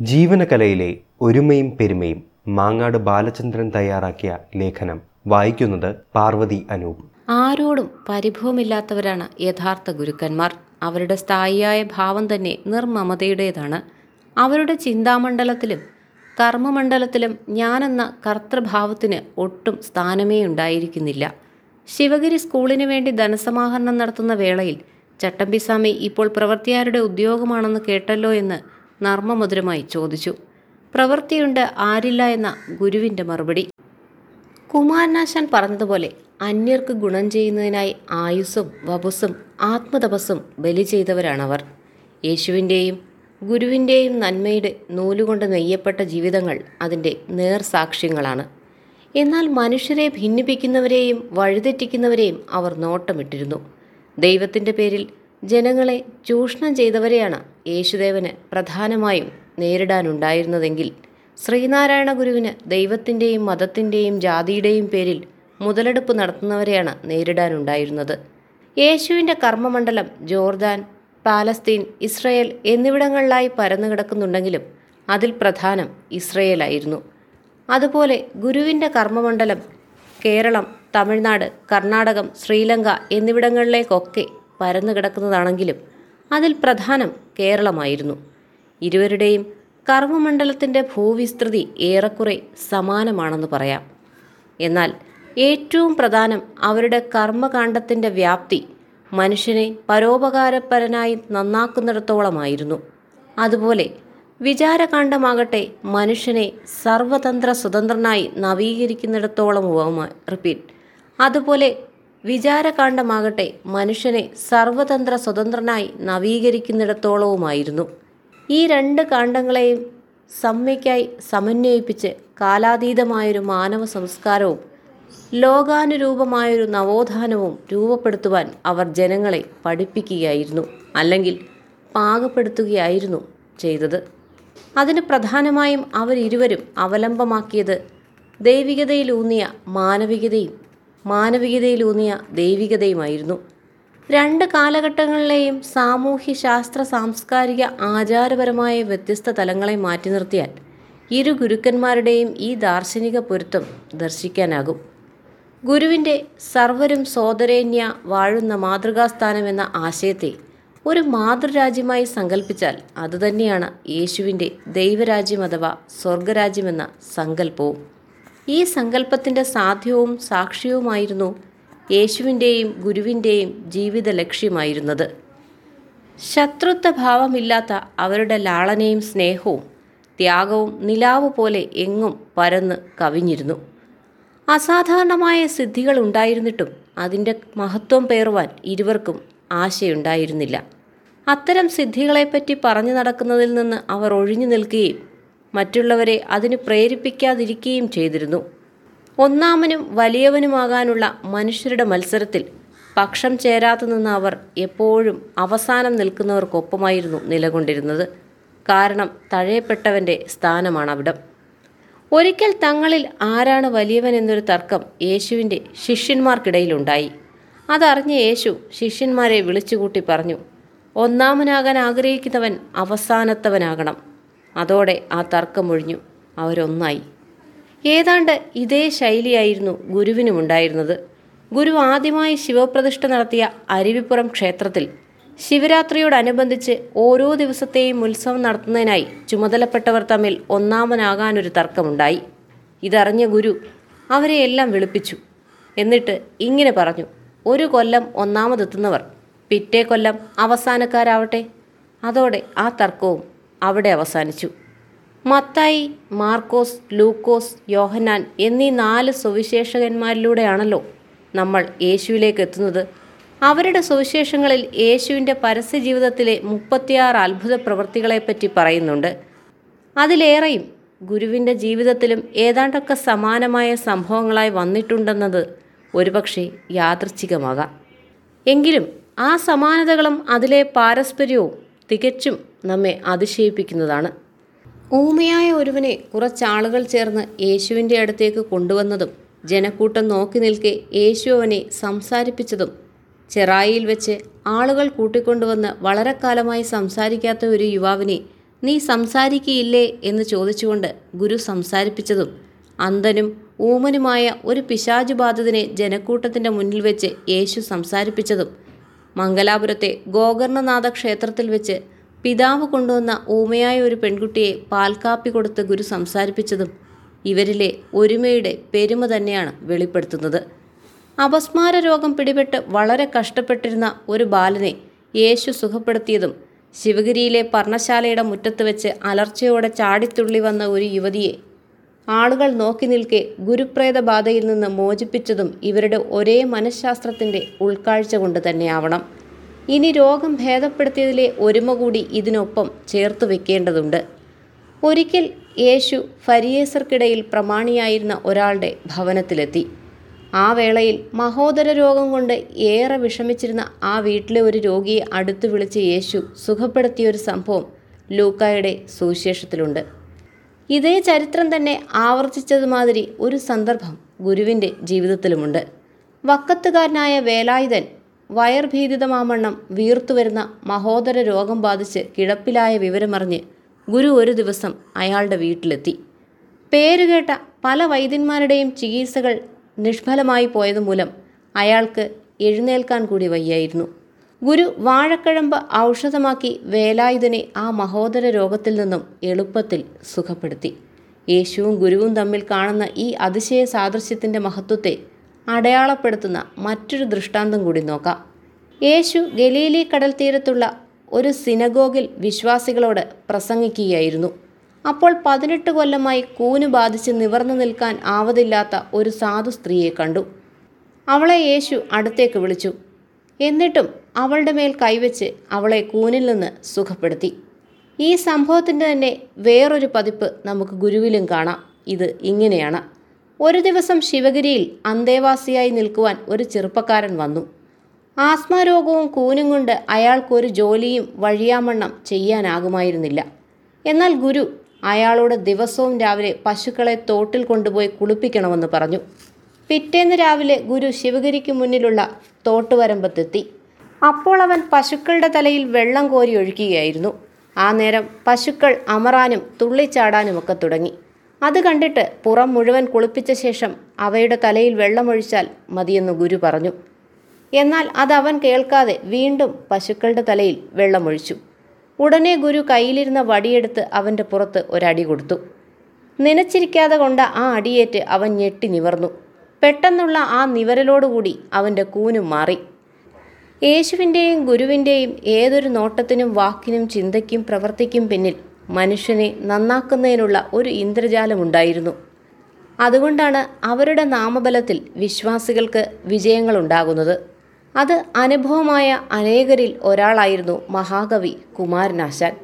ജീവനകലയിലെ ഒരുമയും പെരുമയും മാങ്ങാട് ബാലചന്ദ്രൻ തയ്യാറാക്കിയ ലേഖനം വായിക്കുന്നത് പാർവതി അനൂപ്. ആരോടും പരിഭവമില്ലാത്തവരാണ് യഥാർത്ഥ ഗുരുക്കന്മാർ. അവരുടെ സ്ഥായിയായ ഭാവം തന്നെ നിർമ്മമതയുടേതാണ്. അവരുടെ ചിന്താമണ്ഡലത്തിലും കർമ്മമണ്ഡലത്തിലും ഞാനെന്ന കർത്തൃഭാവത്തിന് ഒട്ടും സ്ഥാനമേ ഉണ്ടായിരിക്കുന്നില്ല. ശിവഗിരി സ്കൂളിനു വേണ്ടി ധനസമാഹരണം നടത്തുന്ന വേളയിൽ ചട്ടമ്പിസ്വാമി ഇപ്പോൾ പ്രവർത്തിയാരുടെ ഉദ്യോഗമാണെന്ന് കേട്ടല്ലോ എന്ന് നർമ്മമധുരമായി ചോദിച്ചു. പ്രവൃത്തിയുണ്ട് ആരില്ല എന്ന ഗുരുവിന്റെ മറുപടി. കുമാരനാശാൻ പറഞ്ഞതുപോലെ അന്യർക്ക് ഗുണം ചെയ്യുന്നതിനായി ആയുസ്സും വപുസ്സും ആത്മതപസ്സും ബലി ചെയ്തവരാണവർ. യേശുവിന്റെയും ഗുരുവിന്റെയും നന്മയുടെ നൂലുകൊണ്ട് നെയ്യപ്പെട്ട ജീവിതങ്ങൾ അതിന്റെ നേർസാക്ഷ്യങ്ങളാണ് എന്നാൽ മനുഷ്യരെ ഭിന്നിപ്പിക്കുന്നവരെയും വഴിതെറ്റിക്കുന്നവരെയും അവർ നോട്ടമിട്ടിരുന്നു. ദൈവത്തിന്റെ പേരിൽ ജനങ്ങളെ ചൂഷണം ചെയ്തവരെയാണ് യേശുദേവന് പ്രധാനമായും നേരിടാനുണ്ടായിരുന്നതെങ്കിൽ ശ്രീനാരായണ ഗുരുവിന് ദൈവത്തിന്റെയും മതത്തിന്റെയും ജാതിയുടെയും പേരിൽ മുതലെടുപ്പ് നടത്തുന്നവരെയാണ് നേരിടാനുണ്ടായിരുന്നത്. യേശുവിന്റെ കർമ്മമണ്ഡലം ജോർദാൻ പാലസ്തീൻ ഇസ്രയേൽ എന്നിവിടങ്ങളിലായി പരന്നു കിടക്കുന്നുണ്ടെങ്കിലും അതിൽ പ്രധാനം ഇസ്രയേലായിരുന്നു. അതുപോലെ ഗുരുവിന്റെ കർമ്മമണ്ഡലം കേരളം തമിഴ്നാട് കർണാടകം ശ്രീലങ്ക എന്നിവിടങ്ങളിലേക്കൊക്കെ പരന്നു കിടക്കുന്നതാണെങ്കിലും അതിൽ പ്രധാനം കേരളമായിരുന്നു. ഇരുവരുടെയും കർമ്മമണ്ഡലത്തിന്റെ ഭൂവിസ്തൃതി ഏറെക്കുറെ സമാനമാണെന്ന് പറയാം. എന്നാൽ ഏറ്റവും പ്രധാനം അവരുടെ കർമ്മകാണ്ഡത്തിന്റെ വ്യാപ്തി മനുഷ്യനെ പരോപകാരപരനായി നന്നാക്കുന്നിടത്തോളമായിരുന്നു. അതുപോലെ വിചാരകാണ്ഡമാകട്ടെ മനുഷ്യനെ സർവതന്ത്ര സ്വതന്ത്രനായി നവീകരിക്കുന്നിടത്തോളം റിപ്പീറ്റ്. അതുപോലെ വിചാരകാണ്ഡമാകട്ടെ മനുഷ്യനെ സർവതന്ത്ര സ്വതന്ത്രനായി നവീകരിക്കുന്നിടത്തോളവുമായിരുന്നു. ഈ രണ്ട് കാണ്ഡങ്ങളെയും സമ്മയ്ക്കായി സമന്വയിപ്പിച്ച് കാലാതീതമായൊരു മാനവ സംസ്കാരവും ലോകാനുരൂപമായൊരു നവോത്ഥാനവും രൂപപ്പെടുത്തുവാൻ അവർ ജനങ്ങളെ പഠിപ്പിക്കുകയായിരുന്നു അല്ലെങ്കിൽ പാകപ്പെടുത്തുകയായിരുന്നു ചെയ്തത്. അതിന് പ്രധാനമായും അവരിരുവരും അവലംബമാക്കിയത് ദൈവികതയിലൂന്നിയ മാനവികതയും മാനവികതയിലൂന്നിയ ദൈവികതയുമായിരുന്നു. രണ്ട് കാലഘട്ടങ്ങളിലെയും സാമൂഹ്യ ശാസ്ത്ര സാംസ്കാരിക ആചാരപരമായ വ്യത്യസ്ത തലങ്ങളെ മാറ്റി നിർത്തിയാൽ ഇരു ഗുരുക്കന്മാരുടെയും ഈ ദാർശനിക പൊരുത്തം ദർശിക്കാനാകും. ഗുരുവിന്റെ സർവരും സോദരേന്യ വാഴുന്ന മാതൃകാസ്ഥാനം എന്ന ആശയത്തെ ഒരു മാതൃരാജ്യമായി സങ്കല്പിച്ചാൽ അതുതന്നെയാണ് യേശുവിന്റെ ദൈവരാജ്യം അഥവാ സ്വർഗരാജ്യമെന്ന സങ്കല്പവും ഈ സങ്കല്പത്തിന്റെ സാധ്യവും സാക്ഷ്യവുമായിരുന്നു യേശുവിന്റെയും ഗുരുവിന്റെയും ജീവിത ലക്ഷ്യമായിരുന്നത്. ശത്രുത്വ ഭാവമില്ലാത്ത അവരുടെ ലാളനയും സ്നേഹവും ത്യാഗവും നിലാവ് പോലെ എങ്ങും പരന്ന് കവിഞ്ഞിരുന്നു. അസാധാരണമായ സിദ്ധികൾ ഉണ്ടായിരുന്നിട്ടും അതിന്റെ മഹത്വം പേറുവാൻ ഇരുവർക്കും ആശയുണ്ടായിരുന്നില്ല. അത്തരം സിദ്ധികളെപ്പറ്റി പറഞ്ഞു നടക്കുന്നതിൽ നിന്ന് അവർ ഒഴിഞ്ഞു നിൽക്കുകയും മറ്റുള്ളവരെ അതിന് പ്രേരിപ്പിക്കാതിരിക്കുകയും ചെയ്തിരുന്നു. ഒന്നാമനും വലിയവനുമാകാനുള്ള മനുഷ്യരുടെ മത്സരത്തിൽ പക്ഷം ചേരാത്തു നിന്ന അവർ എപ്പോഴും അവസാനം നിൽക്കുന്നവർക്കൊപ്പമായിരുന്നു നിലകൊണ്ടിരുന്നത്. കാരണം തഴയപ്പെട്ടവന്റെ സ്ഥാനമാണ് അവിടം. ഒരിക്കൽ തങ്ങളിൽ ആരാണ് വലിയവൻ എന്നൊരു തർക്കം യേശുവിന്റെ ശിഷ്യന്മാർക്കിടയിലുണ്ടായി. അതറിഞ്ഞ യേശു ശിഷ്യന്മാരെ വിളിച്ചുകൂട്ടി പറഞ്ഞു ഒന്നാമനാകാൻ ആഗ്രഹിക്കുന്നവൻ അവസാനത്തവനാകണം. അതോടെ ആ തർക്കമൊഴിഞ്ഞു അവരൊന്നായി. ഏതാണ്ട് ഇതേ ശൈലിയായിരുന്നു ഗുരുവിനുമുണ്ടായിരുന്നത് ഗുരു ആദ്യമായി ശിവപ്രതിഷ്ഠ നടത്തിയ അരുവിപ്പുറം ക്ഷേത്രത്തിൽ ശിവരാത്രിയോടനുബന്ധിച്ച് ഓരോ ദിവസത്തെയും ഉത്സവം നടത്തുന്നതിനായി ചുമതലപ്പെട്ടവർ തമ്മിൽ ഒന്നാമനാകാനൊരു തർക്കമുണ്ടായി. ഇതറിഞ്ഞ ഗുരു അവരെ എല്ലാം വിളിപ്പിച്ചു. എന്നിട്ട് ഇങ്ങനെ പറഞ്ഞു ഒരു കൊല്ലം ഒന്നാമതെത്തുന്നവർ പിറ്റേ കൊല്ലം അവസാനക്കാരാവട്ടെ? അതോടെ ആ തർക്കവും അവിടെ അവസാനിച്ചു. മത്തായി മാർക്കോസ് ലൂക്കോസ് യോഹനാൻ എന്നീ നാല് സുവിശേഷകന്മാരിലൂടെയാണല്ലോ നമ്മൾ യേശുവിലേക്ക് എത്തുന്നത്. അവരുടെ സുവിശേഷങ്ങളിൽ യേശുവിന്റെ പരസ്യ ജീവിതത്തിലെ മുപ്പത്തിയാറ് അത്ഭുത പ്രവൃത്തികളെപ്പറ്റി പറയുന്നുണ്ട്. അതിലേറെയും ഗുരുവിന്റെ ജീവിതത്തിലും ഏതാണ്ടൊക്കെ സമാനമായ സംഭവങ്ങളായി വന്നിട്ടുണ്ടെന്നത് ഒരുപക്ഷെ യാദൃച്ഛികമാകാം എങ്കിലും ആ സമാനതകളും അതിലെ പാരസ്പര്യവും തികച്ചും നമ്മെ അതിശയിപ്പിക്കുന്നതാണ്. ഊമയായ ഒരുവനെ കുറച്ചാളുകൾ ചേർന്ന് യേശുവിന്റെ അടുത്തേക്ക് കൊണ്ടുവന്നതും ജനക്കൂട്ടം നോക്കി നിൽക്കെ യേശു അവനെ സംസാരിപ്പിച്ചതും ചെറായിയിൽ വെച്ച് ആളുകൾ കൂട്ടിക്കൊണ്ടുവന്ന് വളരെ കാലമായി സംസാരിക്കാത്ത ഒരു യുവാവിനെ നീ സംസാരിക്കയില്ലേ എന്ന് ചോദിച്ചുകൊണ്ട് ഗുരു സംസാരിപ്പിച്ചതും അന്ധനും ഊമനുമായ ഒരു പിശാചുബാധിതനെ ജനക്കൂട്ടത്തിന്റെ മുന്നിൽ വെച്ച് യേശു സംസാരിപ്പിച്ചതും മംഗലാപുരത്തെ ഗോകർണനാഥ ക്ഷേത്രത്തിൽ വെച്ച് പിതാവ് കൊണ്ടുവന്ന ഊമയായ ഒരു പെൺകുട്ടിയെ പാൽക്കാപ്പി കൊടുത്ത ഗുരു സംസാരിപ്പിച്ചതും ഇവരിലെ ഒരുമയുടെ പെരുമ തന്നെയാണ് വെളിപ്പെടുത്തുന്നത്. അപസ്മാര രോഗം പിടിപെട്ട് വളരെ കഷ്ടപ്പെട്ടിരുന്ന ഒരു ബാലനെ യേശു സുഖപ്പെടുത്തിയതും ശിവഗിരിയിലെ പർണശാലയുടെ മുറ്റത്ത് വെച്ച് അലർച്ചയോടെ ചാടിത്തുള്ളി വന്ന ഒരു യുവതിയെ ആളുകൾ നോക്കി നിൽക്കെ ഗുരുപ്രേത ബാധയിൽ നിന്ന് മോചിപ്പിച്ചതും ഇവരുടെ ഒരേ മനഃശാസ്ത്രത്തിന്റെ ഉൾക്കാഴ്ച കൊണ്ട് തന്നെയാവണം. ഇനി രോഗം ഭേദപ്പെടുത്തിയതിലെ ഒരുമ കൂടി ഇതിനൊപ്പം ചേർത്ത് വെക്കേണ്ടതുണ്ട്. ഒരിക്കൽ യേശു ഫരിയേസർക്കിടയിൽ പ്രമാണിയായിരുന്ന ഒരാളുടെ ഭവനത്തിലെത്തി. ആ വേളയിൽ മഹോദര രോഗം കൊണ്ട് ഏറെ വിഷമിച്ചിരുന്ന ആ വീട്ടിലെ ഒരു രോഗിയെ അടുത്തു വിളിച്ച് യേശു സുഖപ്പെടുത്തിയ ഒരു സംഭവം ലൂക്കായുടെ സുവിശേഷത്തിലുണ്ട്. ഇതേ ചരിത്രം തന്നെ ആവർത്തിച്ചതുമാതിരി ഒരു സന്ദർഭം ഗുരുവിന്റെ ജീവിതത്തിലുമുണ്ട്. വക്കത്തുകാരനായ വേലായുധൻ വയർഭീതിതമാമണ്ണം വീർത്തുവരുന്ന മഹോദര രോഗം ബാധിച്ച് കിടപ്പിലായ വിവരമറിഞ്ഞ് ഗുരു ഒരു ദിവസം അയാളുടെ വീട്ടിലെത്തി. പേരുകേട്ട പല വൈദ്യന്മാരുടെയും ചികിത്സകൾ നിഷ്ഫലമായി പോയതുമൂലം അയാൾക്ക് എഴുന്നേൽക്കാൻ കൂടി വയ്യായിരുന്നു. ഗുരു വാഴക്കഴമ്പ് ഔഷധമാക്കി വേലായുധനെ ആ മഹോദര രോഗത്തിൽ നിന്നും എളുപ്പത്തിൽ സുഖപ്പെടുത്തി. യേശുവും ഗുരുവും തമ്മിൽ കാണുന്ന ഈ അതിശയ സാദൃശ്യത്തിന്റെ മഹത്വത്തെ അടയാളപ്പെടുത്തുന്ന മറ്റൊരു ദൃഷ്ടാന്തം കൂടി നോക്കാം. യേശു ഗലീലി കടൽ തീരത്തുള്ള ഒരു സിനഗോഗിൽ വിശ്വാസികളോട് പ്രസംഗിക്കുകയായിരുന്നു. അപ്പോൾ പതിനെട്ട് കൊല്ലമായി കൂന് ബാധിച്ച് നിവർന്നു നിൽക്കാൻ ആവതില്ലാത്ത ഒരു സാധു സ്ത്രീയെ കണ്ടു. അവളെ യേശു അടുത്തേക്ക് വിളിച്ചു. എന്നിട്ടും അവളുടെ മേൽ കൈവച്ച് അവളെ കൂനിൽ നിന്ന് സുഖപ്പെടുത്തി. ഈ സംഭവത്തിന്റെ തന്നെ വേറൊരു പതിപ്പ് നമുക്ക് ഗുരുവിലും കാണാം. ഇത് ഇങ്ങനെയാണ്. ഒരു ദിവസം ശിവഗിരിയിൽ അന്തേവാസിയായി നിൽക്കുവാൻ ഒരു ചെറുപ്പക്കാരൻ വന്നു. ആസ്മാരോഗവും കൂനും കൊണ്ട് അയാൾക്കൊരു ജോലിയും വഴിയാമണ്ണം ചെയ്യാനാകുമായിരുന്നില്ല. എന്നാൽ ഗുരു അയാളോട് ദിവസവും രാവിലെ പശുക്കളെ തോട്ടിൽ കൊണ്ടുപോയി കുളിപ്പിക്കണമെന്ന് പറഞ്ഞു. പിറ്റേന്ന് രാവിലെ ഗുരു ശിവഗിരിക്ക് മുന്നിലുള്ള തോട്ടുവരമ്പത്തെത്തി. അപ്പോൾ അവൻ പശുക്കളുടെ തലയിൽ വെള്ളം കോരി ഒഴിക്കുകയായിരുന്നു ആ നേരം പശുക്കൾ അമറാനും തുള്ളിച്ചാടാനുമൊക്കെ തുടങ്ങി. അത് കണ്ടിട്ട് പുറം മുഴുവൻ കുളിപ്പിച്ച ശേഷം അവയുടെ തലയിൽ വെള്ളമൊഴിച്ചാൽ മതിയെന്ന് ഗുരു പറഞ്ഞു. എന്നാൽ അത് അവൻ കേൾക്കാതെ വീണ്ടും പശുക്കളുടെ തലയിൽ വെള്ളമൊഴിച്ചു. ഉടനെ ഗുരു കയ്യിലിരുന്ന വടിയെടുത്ത് അവന്റെ പുറത്ത് ഒരടി കൊടുത്തു. നനച്ചിരിക്കാതെ കൊണ്ട ആ അടിയേറ്റ് അവൻ ഞെട്ടി നിവർന്നു. പെട്ടെന്നുള്ള ആ നിവരലോടുകൂടി അവന്റെ കൂനും മാറി. യേശുവിന്റെയും ഗുരുവിന്റെയും ഏതൊരു നോട്ടത്തിനും വാക്കിനും ചിന്തയ്ക്കും പ്രവർത്തിക്കും പിന്നിൽ മനുഷ്യനെ നന്നാക്കുന്നതിനുള്ള ഒരു ഇന്ദ്രജാലമുണ്ടായിരുന്നു. അതുകൊണ്ടാണ് അവരുടെ നാമബലത്തിൽ വിശ്വാസികൾക്ക് വിജയങ്ങളുണ്ടാകുന്നത്. അത് അനുഭവമായ അനേകരിൽ ഒരാളായിരുന്നു മഹാകവി കുമാരനാശാൻ.